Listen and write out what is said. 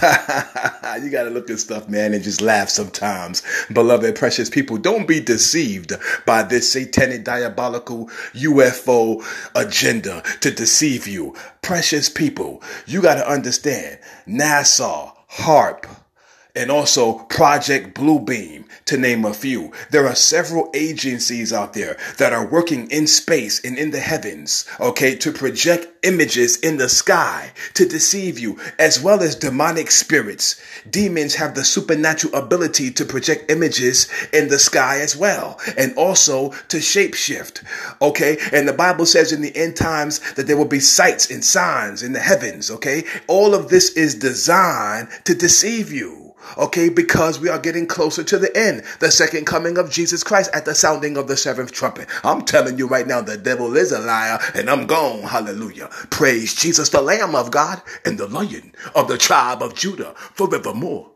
you gotta look at stuff, man, and just laugh sometimes. Beloved, precious people, don't be deceived by this satanic, diabolical UFO agenda to deceive you. Precious people, you gotta understand NASA, HAARP, and also Project Bluebeam, to name a few. There are several agencies out there that are working in space and in the heavens, okay, to project images in the sky to deceive you, as well as demonic spirits. Demons have the supernatural ability to project images in the sky as well, and also to shapeshift, okay? And the Bible says in the end times that there will be sights and signs in the heavens, okay? All of this is designed to deceive you. Okay, because we are getting closer to the end, the second coming of Jesus Christ at the sounding of the seventh trumpet. I'm telling you right now, the devil is a liar and I'm gone. Hallelujah. Praise Jesus, the Lamb of God and the Lion of the tribe of Judah forevermore.